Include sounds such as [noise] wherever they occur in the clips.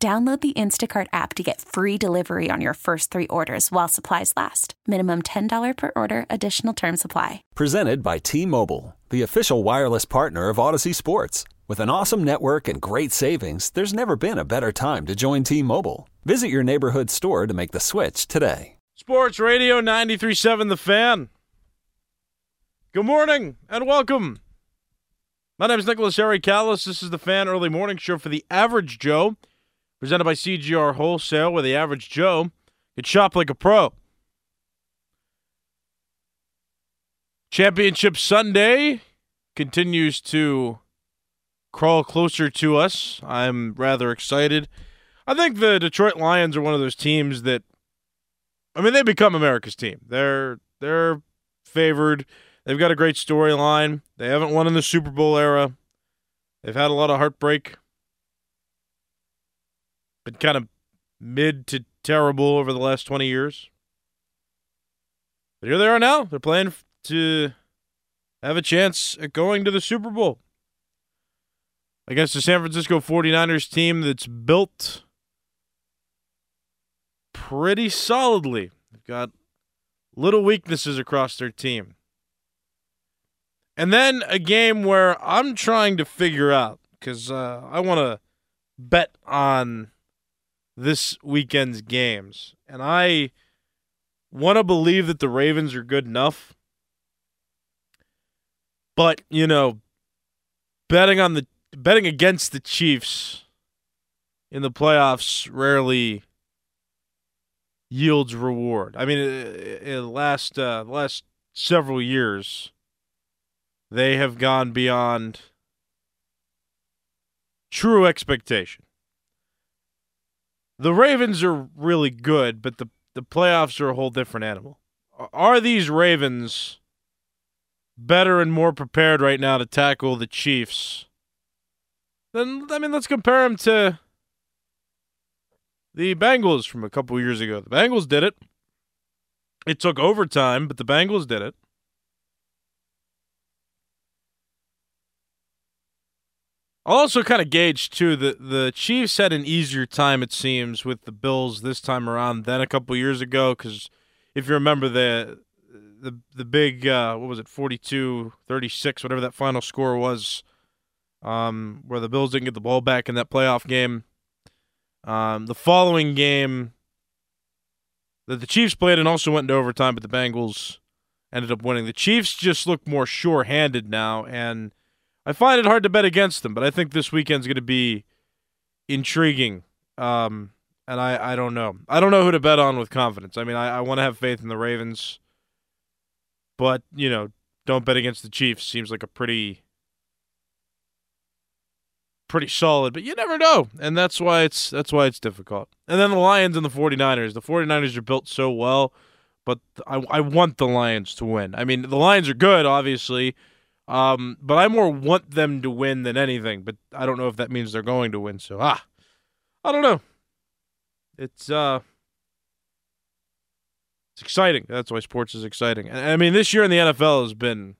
Download the Instacart app to get free delivery on your first three orders while supplies last. Minimum $10 per order, additional term supply. Presented by T Mobile, the official wireless partner of Audacy Sports. With an awesome network and great savings, there's never been a better time to join T Mobile. Visit your neighborhood store to make the switch today. Sports Radio 937 The Fan. Good morning and welcome. My name is Nicholas Harry Callas. This is the Fan Early Morning Show for the Average Joe presented by CGR Wholesale, where the average Joe can shop like a pro. Championship Sunday continues to crawl closer to us. I'm rather excited. I think the Detroit Lions are one of those teams that I mean they become America's team. They're they're favored. They've got a great storyline. They haven't won in the Super Bowl era. They've had a lot of heartbreak been kind of mid to terrible over the last 20 years. But here they are now. They're playing to have a chance at going to the Super Bowl against the San Francisco 49ers team that's built pretty solidly. They've got little weaknesses across their team. And then a game where I'm trying to figure out because uh, I want to bet on this weekend's games. And I want to believe that the Ravens are good enough. But, you know, betting on the betting against the Chiefs in the playoffs rarely yields reward. I mean, in the last uh, last several years, they have gone beyond true expectation the Ravens are really good, but the the playoffs are a whole different animal. Are these Ravens better and more prepared right now to tackle the Chiefs? Then I mean, let's compare them to the Bengals from a couple years ago. The Bengals did it. It took overtime, but the Bengals did it. I'll also kind of gauge too that the Chiefs had an easier time, it seems, with the Bills this time around than a couple years ago. Because if you remember the the the big uh, what was it 42-36, whatever that final score was, um, where the Bills didn't get the ball back in that playoff game. Um, the following game that the Chiefs played and also went into overtime, but the Bengals ended up winning. The Chiefs just look more sure-handed now and I find it hard to bet against them, but I think this weekend's going to be intriguing. Um, and I, I don't know. I don't know who to bet on with confidence. I mean, I, I want to have faith in the Ravens, but, you know, don't bet against the Chiefs. Seems like a pretty pretty solid, but you never know. And that's why it's that's why it's difficult. And then the Lions and the 49ers. The 49ers are built so well, but I I want the Lions to win. I mean, the Lions are good, obviously. Um, but I more want them to win than anything. But I don't know if that means they're going to win. So ah, I don't know. It's uh, it's exciting. That's why sports is exciting. And I mean, this year in the NFL has been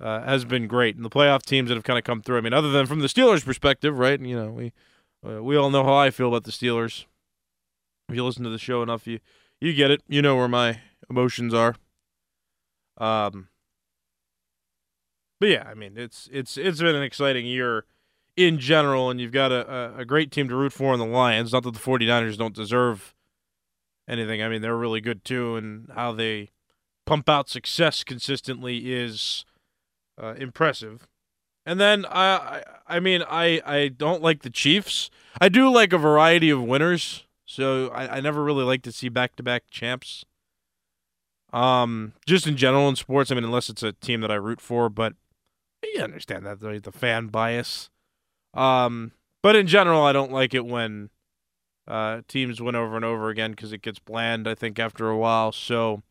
uh, has been great, and the playoff teams that have kind of come through. I mean, other than from the Steelers' perspective, right? You know, we uh, we all know how I feel about the Steelers. If you listen to the show enough, you you get it. You know where my emotions are. Um, but yeah, I mean, it's it's it's been an exciting year in general, and you've got a, a great team to root for in the Lions. Not that the 49ers don't deserve anything. I mean, they're really good too, and how they pump out success consistently is uh, impressive. And then I, I, I mean, I, I don't like the Chiefs. I do like a variety of winners, so I, I never really like to see back to back champs. Um, just in general in sports, I mean, unless it's a team that I root for, but you understand that the, the fan bias. Um, but in general, I don't like it when uh, teams win over and over again because it gets bland, I think, after a while. So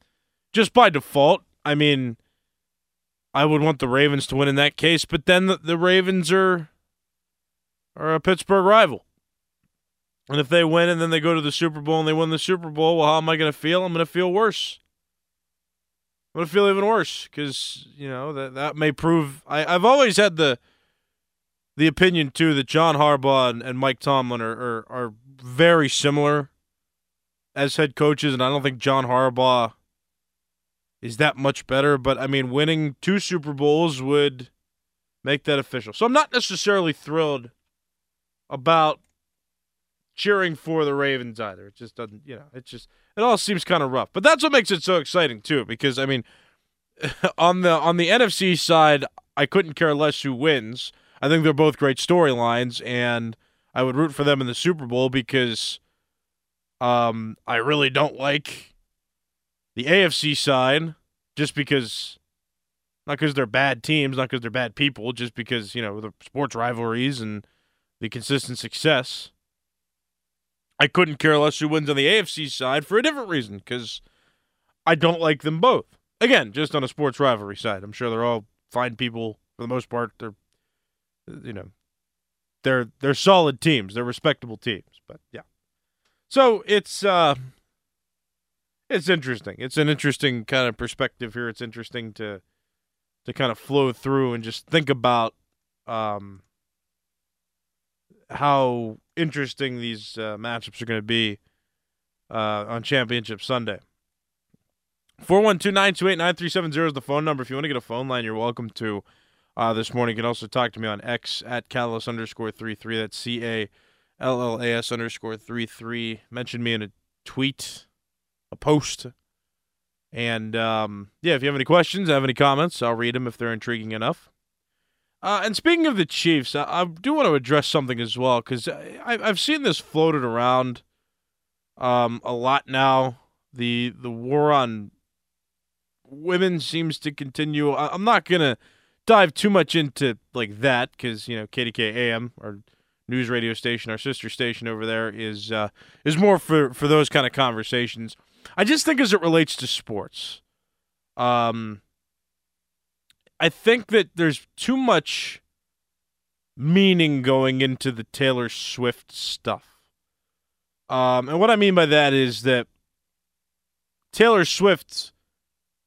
just by default, I mean, I would want the Ravens to win in that case, but then the, the Ravens are are a Pittsburgh rival. And if they win and then they go to the Super Bowl and they win the Super Bowl, well, how am I going to feel? I'm going to feel worse. I'm to feel even worse because, you know, that, that may prove. I, I've always had the the opinion, too, that John Harbaugh and, and Mike Tomlin are, are, are very similar as head coaches, and I don't think John Harbaugh is that much better. But, I mean, winning two Super Bowls would make that official. So I'm not necessarily thrilled about cheering for the Ravens either. It just doesn't, you know, it just it all seems kind of rough. But that's what makes it so exciting too, because I mean, [laughs] on the on the NFC side, I couldn't care less who wins. I think they're both great storylines, and I would root for them in the Super Bowl because um, I really don't like the AFC side just because not because they're bad teams, not because they're bad people, just because you know the sports rivalries and the consistent success. I couldn't care less who wins on the AFC side for a different reason because I don't like them both. Again, just on a sports rivalry side, I'm sure they're all fine people for the most part. They're, you know, they're they're solid teams. They're respectable teams. But yeah, so it's uh, it's interesting. It's an interesting kind of perspective here. It's interesting to to kind of flow through and just think about um how interesting these uh, matchups are going to be uh, on Championship Sunday. 412-928-9370 is the phone number. If you want to get a phone line, you're welcome to uh, this morning. You can also talk to me on X at Callas underscore 33. That's C-A-L-L-A-S underscore 33. Mention me in a tweet, a post. And, um, yeah, if you have any questions, have any comments, I'll read them if they're intriguing enough. Uh, and speaking of the Chiefs, I, I, do want to address something as well because I've seen this floated around um, a lot now. The the war on women seems to continue. I, am not gonna dive too much into like that because you know KDK AM, our news radio station, our sister station over there, is uh, is more for for those kind of conversations. I just think as it relates to sports. Um, I think that there's too much meaning going into the Taylor Swift stuff. Um, and what I mean by that is that Taylor Swift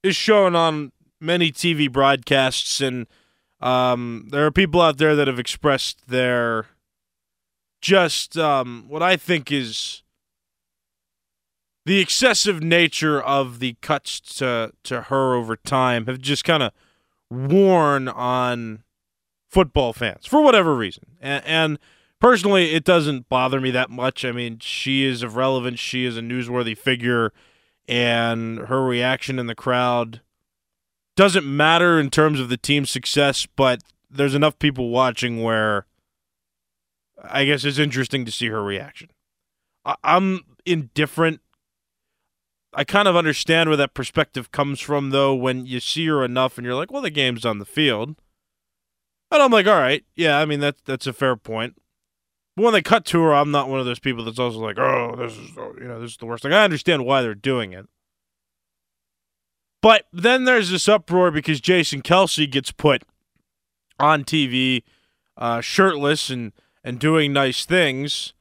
is shown on many TV broadcasts, and um, there are people out there that have expressed their just um, what I think is the excessive nature of the cuts to to her over time have just kind of worn on football fans for whatever reason. And, and, personally, it doesn't bother me that much. I mean, she is of relevance, she is a newsworthy figure, and her reaction in the crowd doesn't matter in terms of the team's success, but there's enough people watching where I guess it's interesting to see her reaction. I- I'm indifferent I kind of understand where that perspective comes from, though, when you see her enough and you're like, well, the game's on the field. And I'm like, all right, yeah, I mean, that's, that's a fair point. But when they cut to her, I'm not one of those people that's also like, oh, this is, oh, you know, this is the worst thing. I understand why they're doing it. But then there's this uproar because Jason Kelce gets put on TV uh, shirtless and, and doing nice things.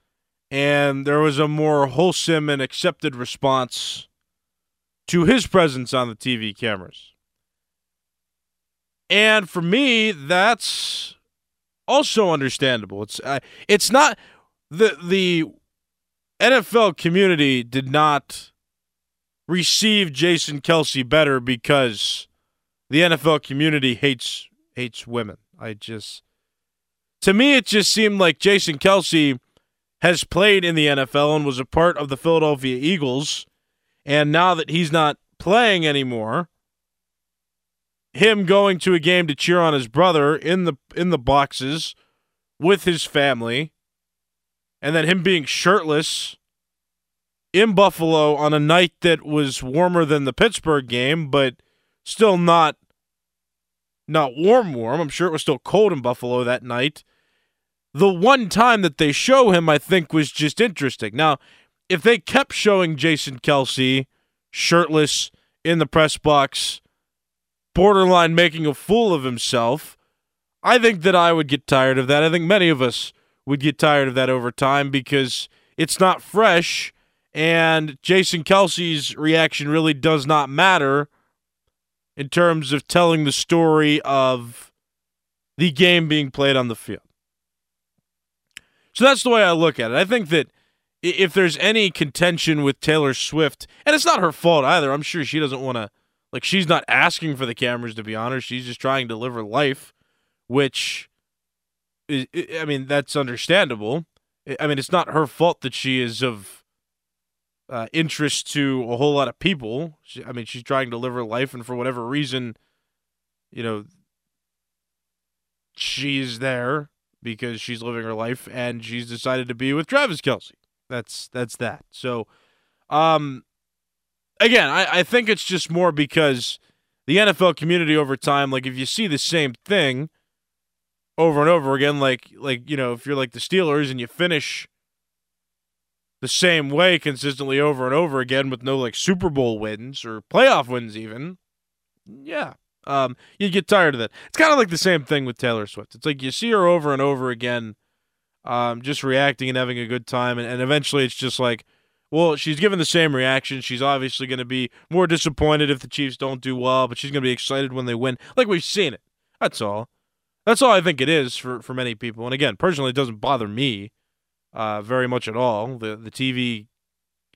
And there was a more wholesome and accepted response to his presence on the TV cameras. And for me, that's also understandable. It's uh, it's not the the NFL community did not receive Jason Kelce better because the NFL community hates hates women. I just to me it just seemed like Jason Kelce has played in the NFL and was a part of the Philadelphia Eagles and now that he's not playing anymore, him going to a game to cheer on his brother in the in the boxes with his family, and then him being shirtless in Buffalo on a night that was warmer than the Pittsburgh game, but still not not warm warm. I'm sure it was still cold in Buffalo that night. the one time that they show him, I think, was just interesting. Now, if they kept showing Jason Kelce shirtless in the press box, borderline making a fool of himself, I think that I would get tired of that. I think many of us would get tired of that over time because it's not fresh, and Jason Kelce's reaction really does not matter in terms of telling the story of the game being played on the field. So that's the way I look at it. I think that if there's any contention with Taylor Swift, and it's not her fault either, I'm sure she doesn't want to, like, she's not asking for the cameras, to be honest. She's just trying to live her life, which, is, I mean, that's understandable. I mean, it's not her fault that she is of uh, interest to a whole lot of people. She, I mean, she's trying to live her life, and for whatever reason, you know, she's there because she's living her life and she's decided to be with Travis Kelce. That's that's that. So, um, again, I, I think it's just more because the NFL community over time, like if you see the same thing over and over again, like like you know, if you're like the Steelers and you finish the same way consistently over and over again with no like Super Bowl wins or playoff wins even, yeah, um, you get tired of that. It's kind of like the same thing with Taylor Swift. It's like you see her over and over again, um, just reacting and having a good time, and, and eventually it's just like, well, she's given the same reaction. She's obviously going to be more disappointed if the Chiefs don't do well, but she's going to be excited when they win. Like we've seen it. That's all. That's all I think it is for, for many people. And again, personally, it doesn't bother me uh, very much at all. The the TV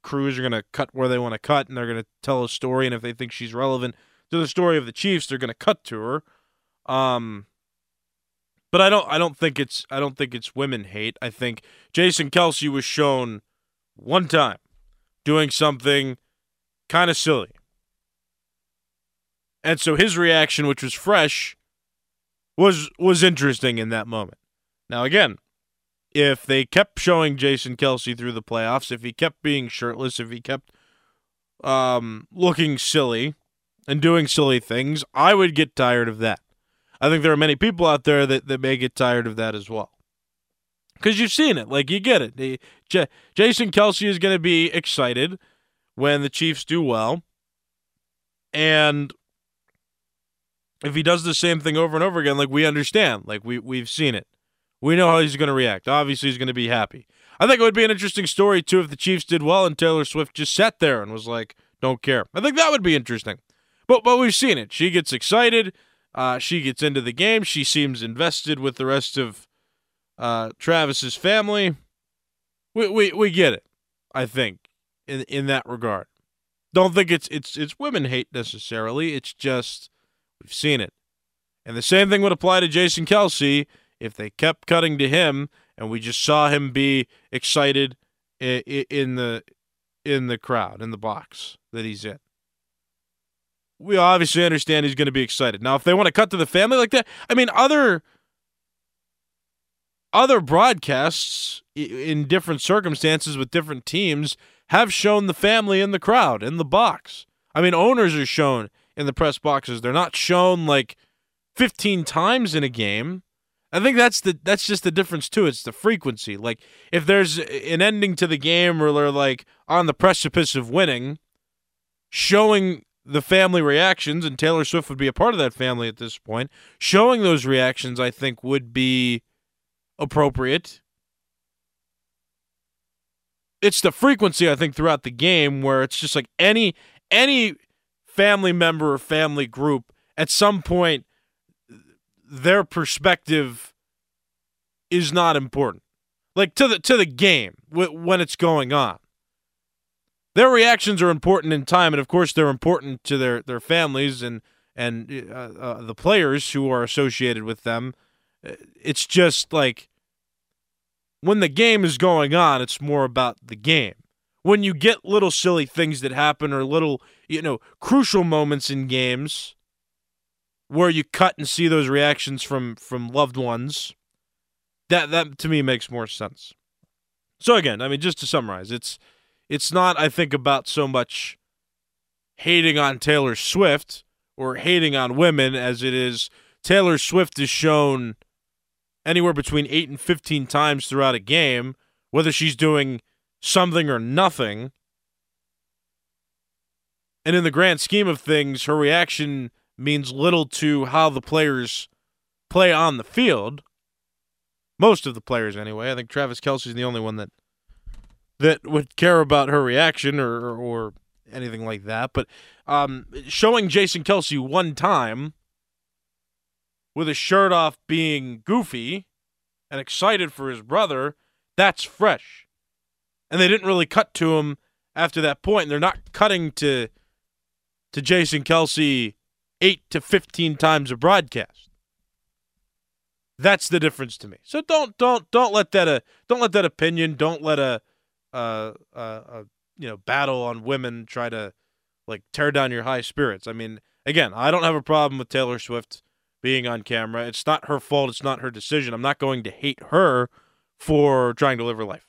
crews are going to cut where they want to cut, and they're going to tell a story. And if they think she's relevant, to the story of the Chiefs, they're going to cut to her. Um, but I don't I don't think it's I don't think it's women hate. I think Jason Kelce was shown one time doing something kind of silly. And so his reaction, which was fresh, was was interesting in that moment. Now again, if they kept showing Jason Kelce through the playoffs, if he kept being shirtless, if he kept um, looking silly, and doing silly things, I would get tired of that. I think there are many people out there that, that may get tired of that as well. Because you've seen it. Like, you get it. The, J- Jason Kelce is going to be excited when the Chiefs do well. And if he does the same thing over and over again, like, we understand. Like, we, we've seen it. We know how he's going to react. Obviously, he's going to be happy. I think it would be an interesting story, too, if the Chiefs did well and Taylor Swift just sat there and was like, don't care. I think that would be interesting. But but we've seen it. She gets excited. Uh, she gets into the game. She seems invested with the rest of uh, Travis's family. We, we we get it. I think in in that regard. Don't think it's it's it's women hate necessarily. It's just we've seen it. And the same thing would apply to Jason Kelce if they kept cutting to him and we just saw him be excited in the in the crowd in the box that he's in we obviously understand he's going to be excited. Now, if they want to cut to the family like that, I mean, other other broadcasts in different circumstances with different teams have shown the family in the crowd in the box. I mean, owners are shown in the press boxes. They're not shown like 15 times in a game. I think that's the that's just the difference too. It's the frequency. Like if there's an ending to the game or they're like on the precipice of winning, showing the family reactions, and Taylor Swift would be a part of that family at this point. Showing those reactions, I think, would be appropriate. It's the frequency, I think, throughout the game where it's just like any any family member or family group at some point their perspective is not important. Like to the to the game when it's going on their reactions are important in time, and of course, they're important to their their families and and uh, uh, the players who are associated with them. It's just like when the game is going on, it's more about the game. When you get little silly things that happen or little, you know, crucial moments in games where you cut and see those reactions from from loved ones, that that to me makes more sense. So again, I mean, just to summarize, it's it's not, I think, about so much hating on Taylor Swift or hating on women as it is Taylor Swift is shown anywhere between 8 and 15 times throughout a game, whether she's doing something or nothing. And in the grand scheme of things, her reaction means little to how the players play on the field. Most of the players, anyway. I think Travis Kelce's the only one that that would care about her reaction or or anything like that. But um, showing Jason Kelce one time with his shirt off, being goofy and excited for his brother, that's fresh. And they didn't really cut to him after that point. They're not cutting to to Jason Kelce eight to fifteen times a broadcast. That's the difference to me. So don't don't don't let that a uh, don't let that opinion don't let a uh you know battle on women try to like tear down your high spirits. I mean, again, I don't have a problem with Taylor Swift being on camera. It's not her fault. It's not her decision. I'm not going to hate her for trying to live her life.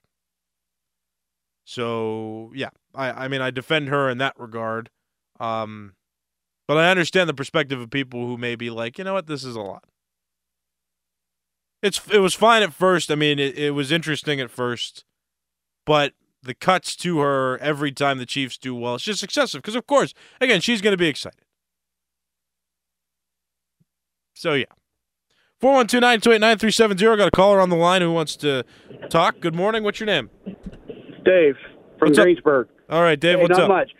So yeah, I I mean I defend her in that regard. Um, but I understand the perspective of people who may be like, you know what, this is a lot. It's it was fine at first. I mean, it, it was interesting at first, but the cuts to her every time the Chiefs do well, it's just excessive. Because of course, again, she's going to be excited. So yeah. 412-928-9370. Got a caller on the line who wants to talk. Good morning. What's your name? Dave from What's Greensburg. Up? All right, Dave. Hey, what's not up? much.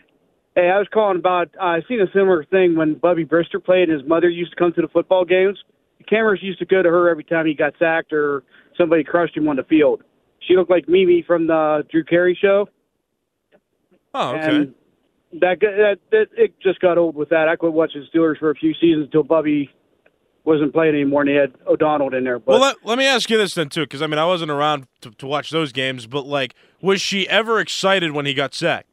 Hey, I was calling about. Uh, I seen a similar thing when Bubby Brister played. and His mother used to come to the football games. The cameras used to go to her every time he got sacked or somebody crushed him on the field. She looked like Mimi from the Drew Carey show. Oh, okay. And that, that that it just got old with that. I quit watching Steelers for a few seasons until Bubby wasn't playing anymore, and they had O'Donnell in there. But well, let, let me ask you this then too, because I mean I wasn't around to, to watch those games, but like, was she ever excited when he got sacked?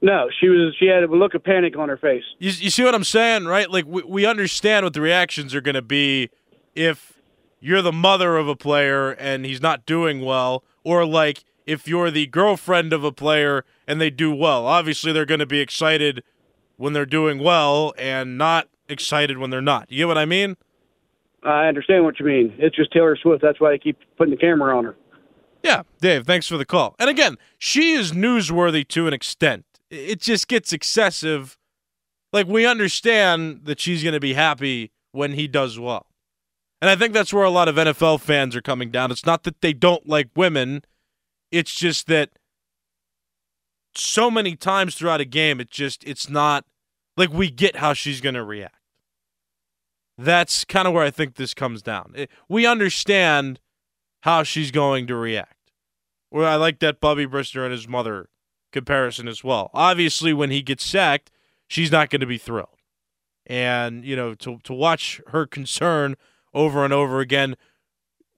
No, she was. She had a look of panic on her face. You, you see what I'm saying, right? Like we, we understand what the reactions are going to be if you're the mother of a player and he's not doing well, or like if you're the girlfriend of a player and they do well. Obviously, they're going to be excited when they're doing well and not excited when they're not. You get what I mean? I understand what you mean. It's just Taylor Swift. That's why they keep putting the camera on her. Yeah, Dave, thanks for the call. And again, she is newsworthy to an extent it just gets excessive. Like we understand that she's going to be happy when he does well. And I think that's where a lot of NFL fans are coming down. It's not that they don't like women, it's just that so many times throughout a game it just it's not like we get how she's going to react. That's kind of where I think this comes down. It, we understand how she's going to react. Well, I like that Bobby Brister and his mother comparison as well. Obviously, when he gets sacked, she's not going to be thrilled. And, you know, to, to watch her concern over and over again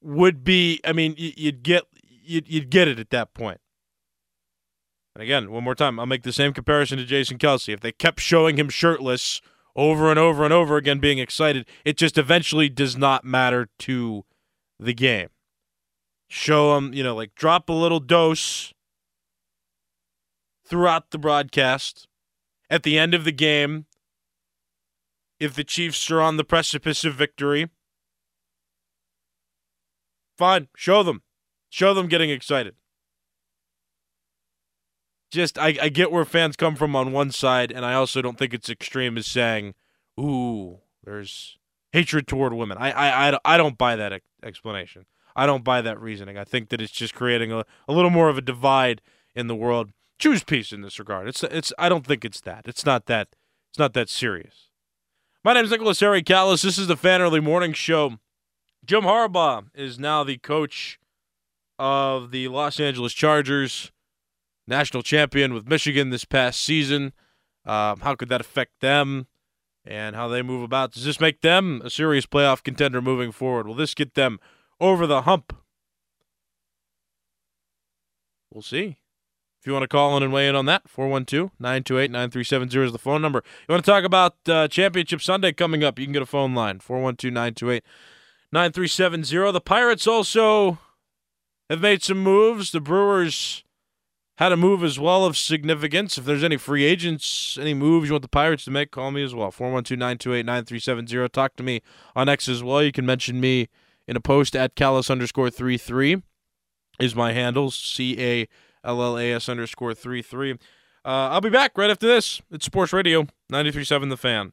would be, I mean, you'd get, you'd, you'd get it at that point. And again, one more time, I'll make the same comparison to Jason Kelce. If they kept showing him shirtless over and over and over again, being excited, it just eventually does not matter to the game. Show him, you know, like drop a little dose throughout the broadcast. At the end of the game, if the Chiefs are on the precipice of victory, fine, show them. Show them getting excited. Just, I, I get where fans come from on one side, and I also don't think it's extreme as saying, ooh, there's hatred toward women. I, I, I, I don't buy that explanation. I don't buy that reasoning. I think that it's just creating a, a little more of a divide in the world. Choose peace in this regard. It's it's I don't think it's that. It's not that it's not that serious. My name is Nicholas Harry Callas. This is the Fan Early Morning Show. Jim Harbaugh is now the coach of the Los Angeles Chargers, national champion with Michigan this past season. Um, how could that affect them and how they move about? Does this make them a serious playoff contender moving forward? Will this get them over the hump? We'll see. If you want to call in and weigh in on that, 412 928 9370 is the phone number. You want to talk about uh, Championship Sunday coming up, you can get a phone line 412 928 9370. The Pirates also have made some moves. The Brewers had a move as well of significance. If there's any free agents, any moves you want the Pirates to make, call me as well. 412 928 9370. Talk to me on X as well. You can mention me in a post at Callas underscore three three is my handle C A L L A S underscore three three. Uh, I'll be back right after this. It's Sports Radio 93.7 The Fan.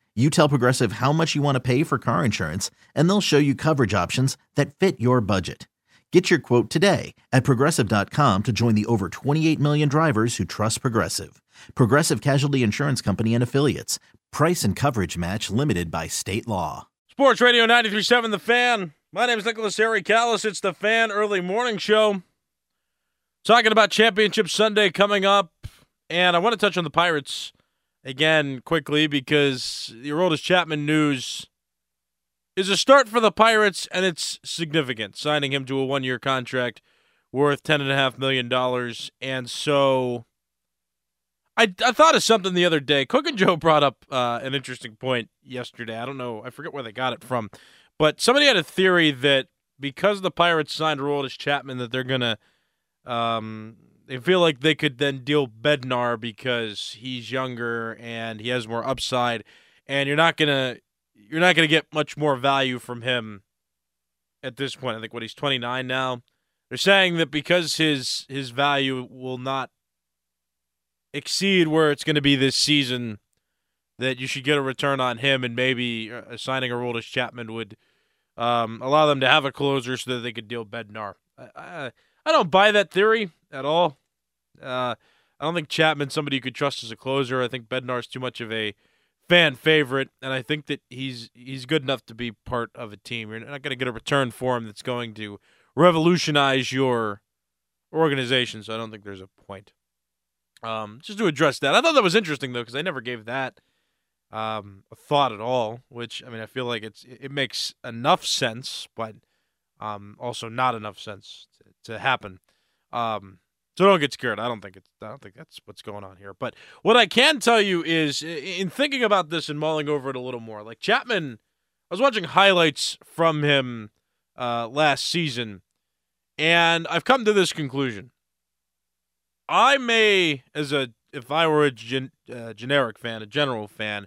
You tell Progressive how much you want to pay for car insurance, and they'll show you coverage options that fit your budget. Get your quote today at progressive.com to join the over 28 million drivers who trust Progressive. Progressive Casualty Insurance Company and Affiliates. Price and coverage match limited by state law. Sports Radio 93.7 The Fan. My name is Nicholas Harry Callas. It's the Fan Early Morning Show. Talking about Championship Sunday coming up, and I want to touch on the Pirates again quickly because the Aroldis Chapman news is a start for the Pirates, and it's significant. Signing him to a one-year contract worth ten and a half million dollars, and so I, I thought of something the other day. Cook and Joe brought up uh, an interesting point yesterday. I don't know, I forget where they got it from, but somebody had a theory that because the Pirates signed Aroldis Chapman, that they're gonna um, they feel like they could then deal Bednar because he's younger and he has more upside, and you're not gonna you're not gonna get much more value from him at this point. I think what he's 29 now. They're saying that because his his value will not exceed where it's going to be this season, that you should get a return on him, and maybe assigning a role Aroldis Chapman would um, allow them to have a closer so that they could deal Bednar. I, I, I don't buy that theory at all. Uh, I don't think Chapman's somebody you could trust as a closer. I think Bednar's too much of a fan favorite, and I think that he's he's good enough to be part of a team. You're not going to get a return for him that's going to revolutionize your organization. So I don't think there's a point. Um, just to address that, I thought that was interesting though because I never gave that um, a thought at all. Which I mean, I feel like it's it makes enough sense, but um, also not enough sense to, to happen. Um, so don't get scared. I don't think it's. I don't think that's what's going on here. But what I can tell you is, in thinking about this and mulling over it a little more, like Chapman, I was watching highlights from him uh, last season, and I've come to this conclusion. I may, as a if I were a gen, uh, generic fan, a general fan,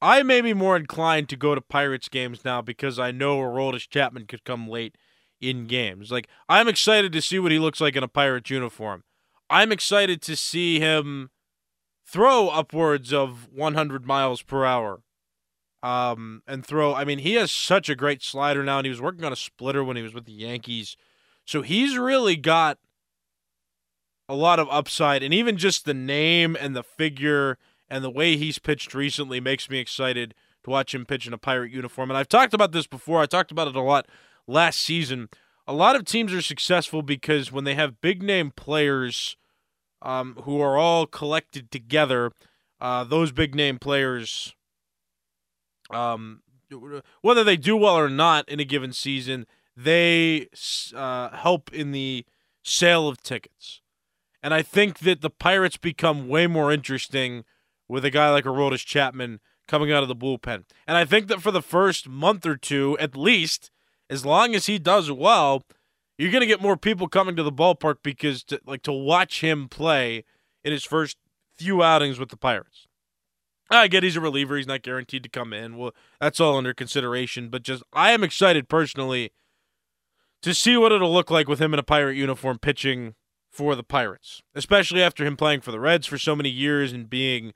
I may be more inclined to go to Pirates games now because I know Aroldis Chapman could come late in games. Like I'm excited to see what he looks like in a Pirates uniform. I'm excited to see him throw upwards of 100 miles per hour. Um, and throw. I mean, he has such a great slider now, and he was working on a splitter when he was with the Yankees. So he's really got a lot of upside, and even just the name and the figure and the way he's pitched recently makes me excited to watch him pitch in a pirate uniform. And I've talked about this before. I talked about it a lot last season. A lot of teams are successful because when they have big name players um, who are all collected together, uh, those big name players, um, whether they do well or not in a given season, they uh, help in the sale of tickets. And I think that the Pirates become way more interesting with a guy like Aroldis Chapman coming out of the bullpen. And I think that for the first month or two, at least, as long as he does well, you're going to get more people coming to the ballpark because to, like to watch him play in his first few outings with the Pirates. I get he's a reliever; he's not guaranteed to come in. Well, that's all under consideration. But just I am excited personally to see what it'll look like with him in a Pirate uniform pitching for the Pirates, especially after him playing for the Reds for so many years and being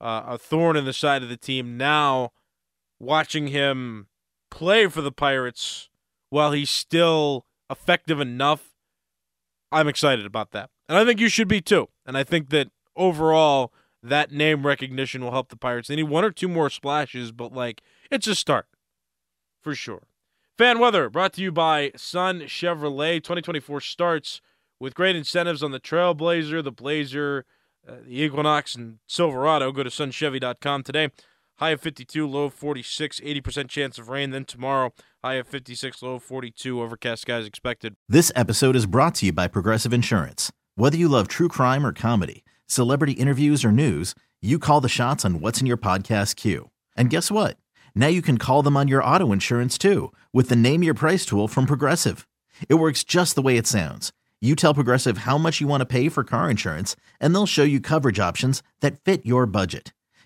uh, a thorn in the side of the team. Now, watching him play for the Pirates while he's still effective enough, I'm excited about that. And I think you should be too. And I think that overall, that name recognition will help the Pirates. They need one or two more splashes, but like it's a start for sure. Fan weather brought to you by Sun Chevrolet. 2024 starts with great incentives on the Trailblazer, the Blazer, uh, the Equinox, and Silverado. Go to sunchevy.com today. High of 52, low of 46, 80% chance of rain. Then tomorrow, high of 56, low of 42, overcast skies expected. This episode is brought to you by Progressive Insurance. Whether you love true crime or comedy, celebrity interviews or news, you call the shots on what's in your podcast queue. And guess what? Now you can call them on your auto insurance too with the Name Your Price tool from Progressive. It works just the way it sounds. You tell Progressive how much you want to pay for car insurance, and they'll show you coverage options that fit your budget.